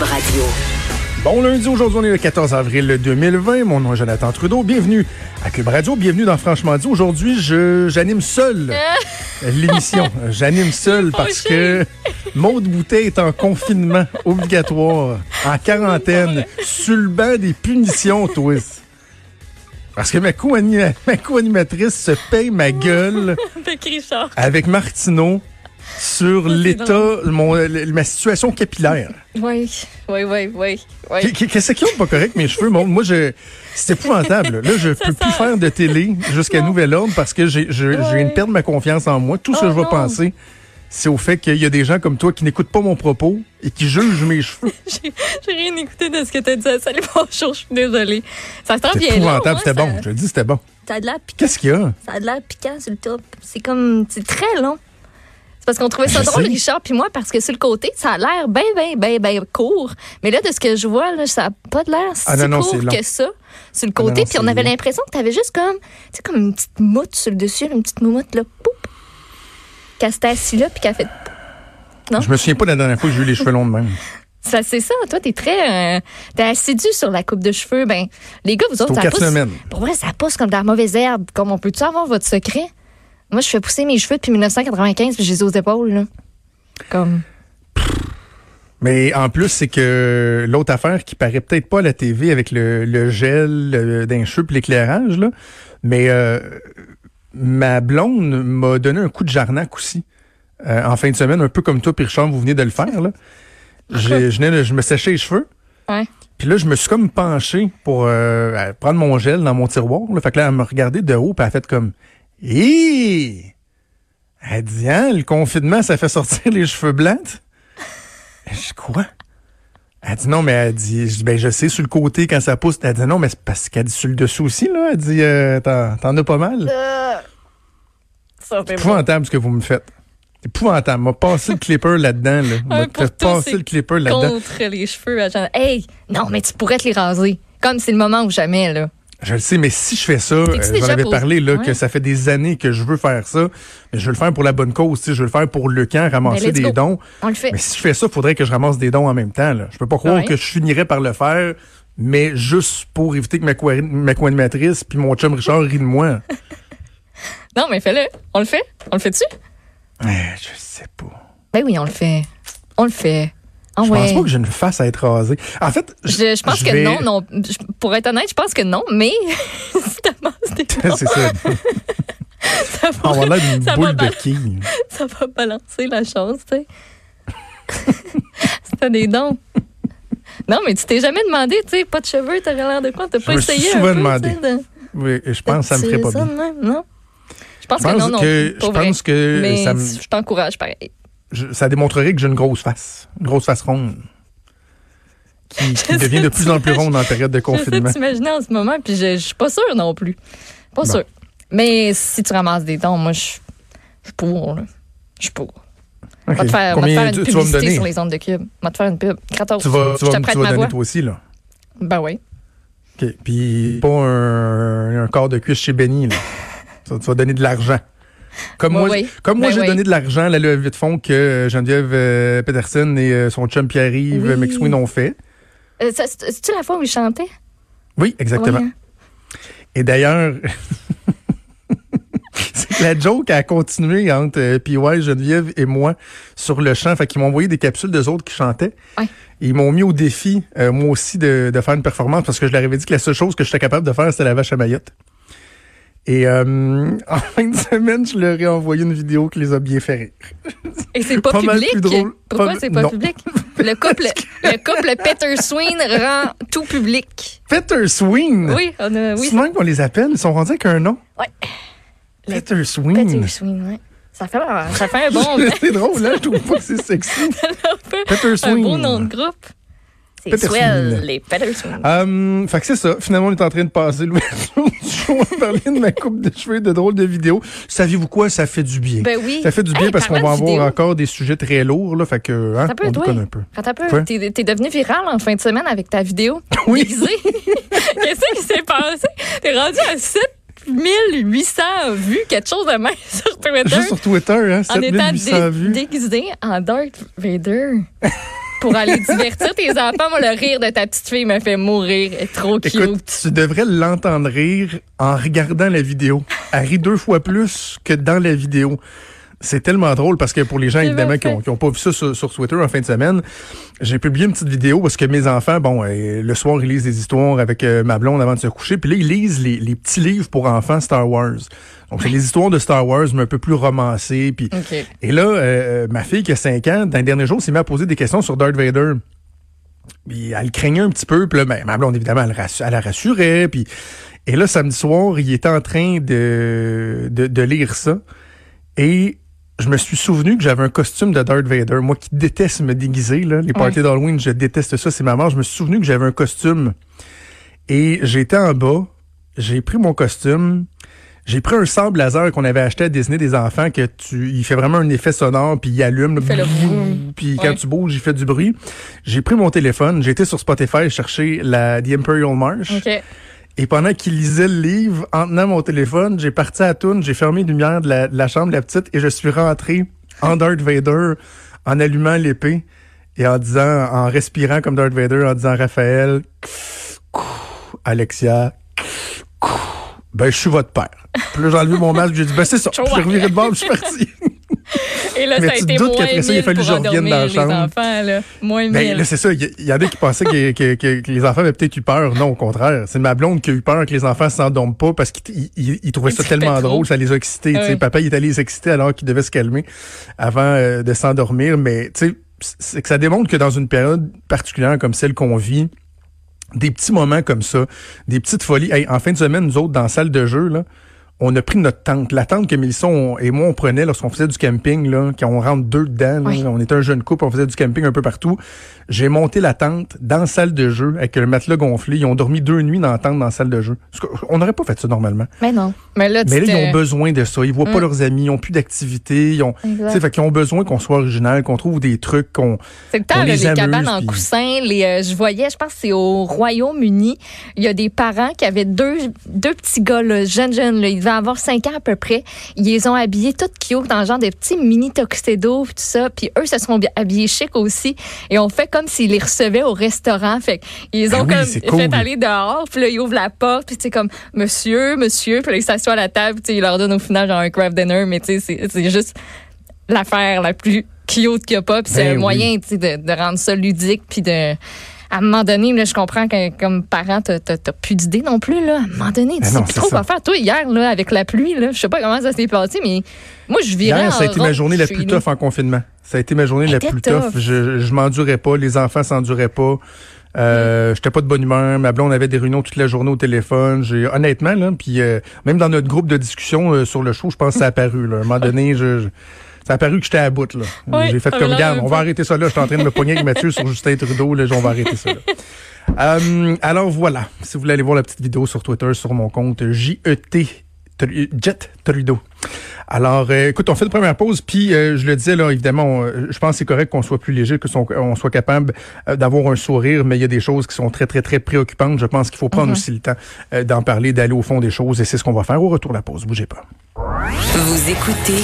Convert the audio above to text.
Cube Radio. Bon lundi, aujourd'hui on est le 14 avril 2020. Mon nom est Jonathan Trudeau. Bienvenue à Cube Radio. Bienvenue dans Franchement dit. Aujourd'hui, je j'anime seul l'émission. J'anime seul parce que Maude Boutet est en confinement obligatoire, en quarantaine, sur le banc des punitions, twist. Parce que ma co-anima- ma co-animatrice se paye ma gueule Avec Richard. avec Martineau sur l'état, mon- ma situation capillaire. Oui, oui, oui, oui. oui. Qu- Qu'est-ce qui est pas correct, mes cheveux? Mon- Moi, je, c'est épouvantable. Là, je peux plus faire de télé jusqu'à nouvel ordre parce que j'ai, je, je Ouais. viens de perdre ma confiance en moi. Tout ce que Oh je vais non. penser, c'est au fait qu'il y a des gens comme toi qui n'écoutent pas mon propos et qui jugent mes cheveux. J'ai rien écouté de ce que t'as dit. Salut, bonjour, je suis désolée. Ça sent C'est bien épouvantable. C'était ça- bon. Je te dis, c'était bon. Ça a de l'air piquant. Qu'est-ce qu'il y a? Ça a de l'air piquant sur le top. C'est comme. C'est très long. C'est parce qu'on trouvait ça drôle. Richard puis moi, parce que sur le côté, ça a l'air bien, bien, bien, bien court. Mais là, de ce que je vois, là, ça n'a pas de l'air si Ah non, court que ça sur le Ah côté. puis on avait l'impression que tu avais juste comme, tu comme une petite moutte sur le dessus, une petite moumoute, là, poup. Qu'elle s'était assise là, puis qu'elle fait. Non? Je me souviens pas de la dernière fois que j'ai eu les cheveux longs de même. Ça, c'est ça. Toi, t'es très. euh, t'es assidu sur la coupe de cheveux. Ben, les gars, vous autres, ça pousse. semaines. Pour vrai, ça pousse comme de la mauvaise herbe. Comme on peut-tu avoir votre secret? Moi, je fais pousser mes cheveux depuis 1995 puis je les ai aux épaules, là. Comme. Mais en plus, c'est que l'autre affaire qui paraît peut-être pas à la TV avec le, le gel d'un cheveu l'éclairage, là, mais euh, ma blonde m'a donné un coup de jarnac aussi. euh, en fin de semaine, un peu comme toi, puis Richard, vous venez de le faire. Là. J'ai- Je, je me séchais les cheveux. Ouais. Puis là, je me suis comme penché pour euh, prendre mon gel dans mon tiroir. Là. Fait que là, elle m'a regardé de haut, puis elle a fait comme Hé! Elle dit, hein, le confinement, ça fait sortir les cheveux blancs? Je dis, quoi? Elle dit, non, mais elle dit, je dis, ben, je sais, sur le côté, quand ça pousse. Elle dit, non, mais c'est parce qu'elle dit sur le dessous aussi, là. Elle dit, euh, t'en, as pas mal. Fait bon. épouvantable ce que vous me faites. C'est épouvantable. M'a passé le clipper là-dedans, là. M'a c'est le clipper là-dedans. Contre les cheveux Jean. Hey! Non, mais tu pourrais te les raser. Comme c'est le moment ou jamais, là. Je le sais, mais si je fais ça, euh, j'en avais parlé, là, Ouais. que ça fait des années que je veux faire ça. Mais je veux le faire pour la bonne cause, tu sais. Je veux le faire pour le camp, ramasser des go. dons. On le fait. Mais si je fais ça, il faudrait que je ramasse des dons en même temps. Là. Je peux pas croire Ouais. que je finirais par le faire, mais juste pour éviter que ma, co- ma co-animatrice puis mon chum Richard rient de moi. Non, mais fais-le. On le fait? On le fait-tu? Eh, je sais pas. Ben oui, on le fait. On le fait. Ah Je ouais. pense pas que j'ai une face à être rasée. En fait, Je, je pense je que vais- non, non. Pour être honnête, je pense que non, mais si t'amasses des c'est ça. ça On va, va l'air d'une ça va boule de bal- quille. ça va balancer la chose, tu sais. C'était des dons. Non, mais tu t'es jamais demandé, tu sais, pas de cheveux, t'aurais l'air de quoi? T'as pas me suis essayé souvent un peu, demandé. de- Oui, je pense que ça me ferait pas ça bien. de même, non? Je pense Je que non, non. que, je pense que mais ça, me- je t'encourage, pareil. Je- ça démontrerait que j'ai une grosse face. Une grosse face ronde. Qui, qui Je devient de plus en plus ronde en période de Je confinement. t'imaginer en ce moment, puis je, je suis pas sûre non plus. Pas Bon. sûre. Mais si tu ramasses des dons, moi, je je suis pour, là. Je suis pour. On va te faire, on va te Combien faire une tu, tu publicité donner? sur les ondes de cube. Va te faire une pub. Gratos. Tu vas, tu je vas, tu vas ma donner voix. toi aussi, là. Ben oui. OK. Puis pas un, un quart de cuisse chez Benny, là. tu, tu vas donner de l'argent. Comme moi, comme moi Ben j'ai oui. donné de l'argent à la levée de fonds que euh, Geneviève euh, Peterson et euh, son chum Pierre-Yves Oui. McSween ont fait. Euh, C'est-tu la fois où il chantait? Oui, exactement. Et d'ailleurs, la joke a continué entre euh, PY, Geneviève et moi sur le chant. Fait qu'ils m'ont envoyé des capsules d'eux autres qui chantaient. Ouais. Et ils m'ont mis au défi, euh, moi aussi, de, de faire une performance parce que je leur avais dit que la seule chose que j'étais capable de faire, c'était la vache à Mayotte. Et euh, en fin de semaine, je leur ai envoyé une vidéo qui les a bien fait rire. Et c'est pas, public? plus drôle. Pourquoi c'est pas non. public? Le couple, le couple Peter Sween rend tout public. Peter Sween! Oui, on a, oui. Même qu'on les appelle, ils sont rendus avec un nom. Le Peter Sween. Peter Sween, oui. Ça fait, ça fait un bon, c'est drôle, là, je trouve pas que c'est sexy. Peter un Sween. beau nom de groupe. C'est swell, les Peter Sween. Euh, fait que c'est ça. Finalement, on est en train de passer du show à parler de ma coupe de cheveux et de drôles de vidéos. Saviez-vous quoi? Ça fait du bien. Ben oui. Ça fait du bien Hey, parce qu'on va avoir vidéo. encore des sujets très lourds, là. Fait que, hein, Ça peut on oui. un peu. Un peu. T'es, t'es devenu viral en fin de semaine avec ta vidéo Oui. déguisée. Qu'est-ce qui s'est passé? T'es rendu à 7800 vues, quelque chose de même sur Twitter. Juste sur Twitter, hein, en étant 7800 dé- vues. déguisé en Darth Vader. Pour aller divertir tes enfants. Moi, le rire de ta petite fille me fait mourir. Elle est trop cute. Écoute, tu devrais l'entendre rire en regardant la vidéo. Elle rit deux fois plus que dans la vidéo. C'est tellement drôle parce que pour les gens, évidemment, qui ont, pas vu ça sur, Twitter en fin de semaine, j'ai publié une petite vidéo parce que mes enfants, bon, euh, le soir, ils lisent des histoires avec euh, ma blonde avant de se coucher. Puis là, ils lisent les, petits livres pour enfants Star Wars. Donc, c'est les histoires de Star Wars, mais un peu plus romancées. Puis, Et là, euh, ma fille qui a 5 ans, dans les derniers jours, s'est mise à poser des questions sur Darth Vader. Puis elle craignait un petit peu. Puis là, ben, ma blonde, évidemment, elle, elle la rassurait. Puis, et là, samedi soir, il était en train de, de, de lire ça. Et je me suis souvenu que j'avais un costume de Darth Vader. Moi qui déteste me déguiser, là, les parties d'Halloween, je déteste ça, c'est ma mort. Je me suis souvenu que j'avais un costume. Et j'étais en bas, j'ai pris mon costume, j'ai pris un sable laser qu'on avait acheté à Disney des enfants que tu, il fait vraiment un effet sonore puis il allume, puis quand tu bouges, il fait du bruit. J'ai pris mon téléphone, été sur Spotify chercher la The Imperial March. Et pendant qu'il lisait le livre, en tenant mon téléphone, j'ai parti à Toon, j'ai fermé les lumières de la, de la chambre, la petite, et je suis rentré en Darth Vader, en allumant l'épée et en disant, en respirant comme Darth Vader, en disant Raphaël, Alexia, ben je suis votre père. Puis là, j'ai enlevé mon masque, j'ai dit, ben c'est ça. je suis reviré de bord, je suis parti. Et là, ça a été moins qu'après ça, il a fallu que je revienne dans la chambre. Enfants, là. Moins ben, là, c'est ça. Il y, en a qui pensaient que, que, que, les enfants avaient peut-être eu peur. Non, au contraire. C'est ma blonde qui a eu peur que les enfants s'endorment pas parce qu'ils trouvaient ça tellement drôle. Ça les a excités. Papa, il est allé les exciter alors qu'il devait se calmer avant euh, de s'endormir. Mais, tu sais, c'est que ça démontre que dans une période particulière comme celle qu'on vit, des petits moments comme ça, des petites folies. en fin de semaine, nous autres, dans la salle de jeu, là, on a pris notre tente. La tente que Mélissa et moi, on prenait lorsqu'on faisait du camping, là, quand on rentre deux dedans. on était un jeune couple, on faisait du camping un peu partout. J'ai monté la tente dans la salle de jeu avec le matelas gonflé. Ils ont dormi deux nuits dans la tente dans la salle de jeu. On n'aurait pas fait ça normalement. Mais non. Mais là, Mais là ils ont besoin de ça. Ils voient pas mm. leurs amis, ils ont plus d'activité. Ils ont, fait qu'ils ont besoin qu'on soit original, qu'on trouve des trucs, qu'on. C'est le temps, les, cabanes en coussin. Les, euh, je voyais, je pense que c'est au Royaume-Uni. Il y a des parents qui avaient deux, deux petits gars, là, jeunes, jeunes, là, ils devaient avoir cinq ans à peu près. Ils les ont habillés toutes cute dans genre des petits mini tuxedo tout ça. Puis eux se sont habillés chic aussi. Et on fait comme s'ils les recevaient au restaurant. Fait ils ont ben comme fait aller dehors. Puis là, ils ouvrent la porte. Puis c'est comme, monsieur, monsieur. Puis là, ils s'assoient à la table. Puis ils leur donnent au final genre un craft dinner. Mais tu sais, c'est juste l'affaire la plus cute qu'il n'y a pas. Puis c'est ben un moyen de, de rendre ça ludique. Puis de à un moment donné, là, je comprends que comme parent, tu n'as plus d'idées non plus. Là. À un moment donné, tu ben sais plus trop quoi faire. Toi, hier, là, avec la pluie, là, je sais pas comment ça s'est passé, mais moi, je virais Hier, ça a été ma journée la plus tough en confinement. Ça a été ma journée la plus tough. Je, je m'endurais pas. Les enfants s'enduraient pas. Euh, J'étais pas de bonne humeur. Ma blonde avait des réunions toute la journée au téléphone. J'ai honnêtement là, puis euh, même dans notre groupe de discussion euh, sur le show, je pense que ça a apparu. Là. À un moment donné, je ça a paru que j'étais à bout. Là. J'ai fait comme garde, on va arrêter ça là. Je suis en train de me pogner avec Mathieu sur Justin Trudeau. Là, on va arrêter ça là. Euh, alors voilà, si vous voulez aller voir la petite vidéo sur Twitter, sur mon compte JET Jet Trudeau. Alors, euh, écoute, on fait une première pause, puis euh, je le disais là, évidemment, je pense que c'est correct qu'on soit plus léger, que on soit capable d'avoir un sourire, mais il y a des choses qui sont très, très, très préoccupantes. Je pense qu'il faut prendre mm-hmm. aussi le temps d'en parler, d'aller au fond des choses, et c'est ce qu'on va faire au retour de la pause. Bougez pas. Vous écoutez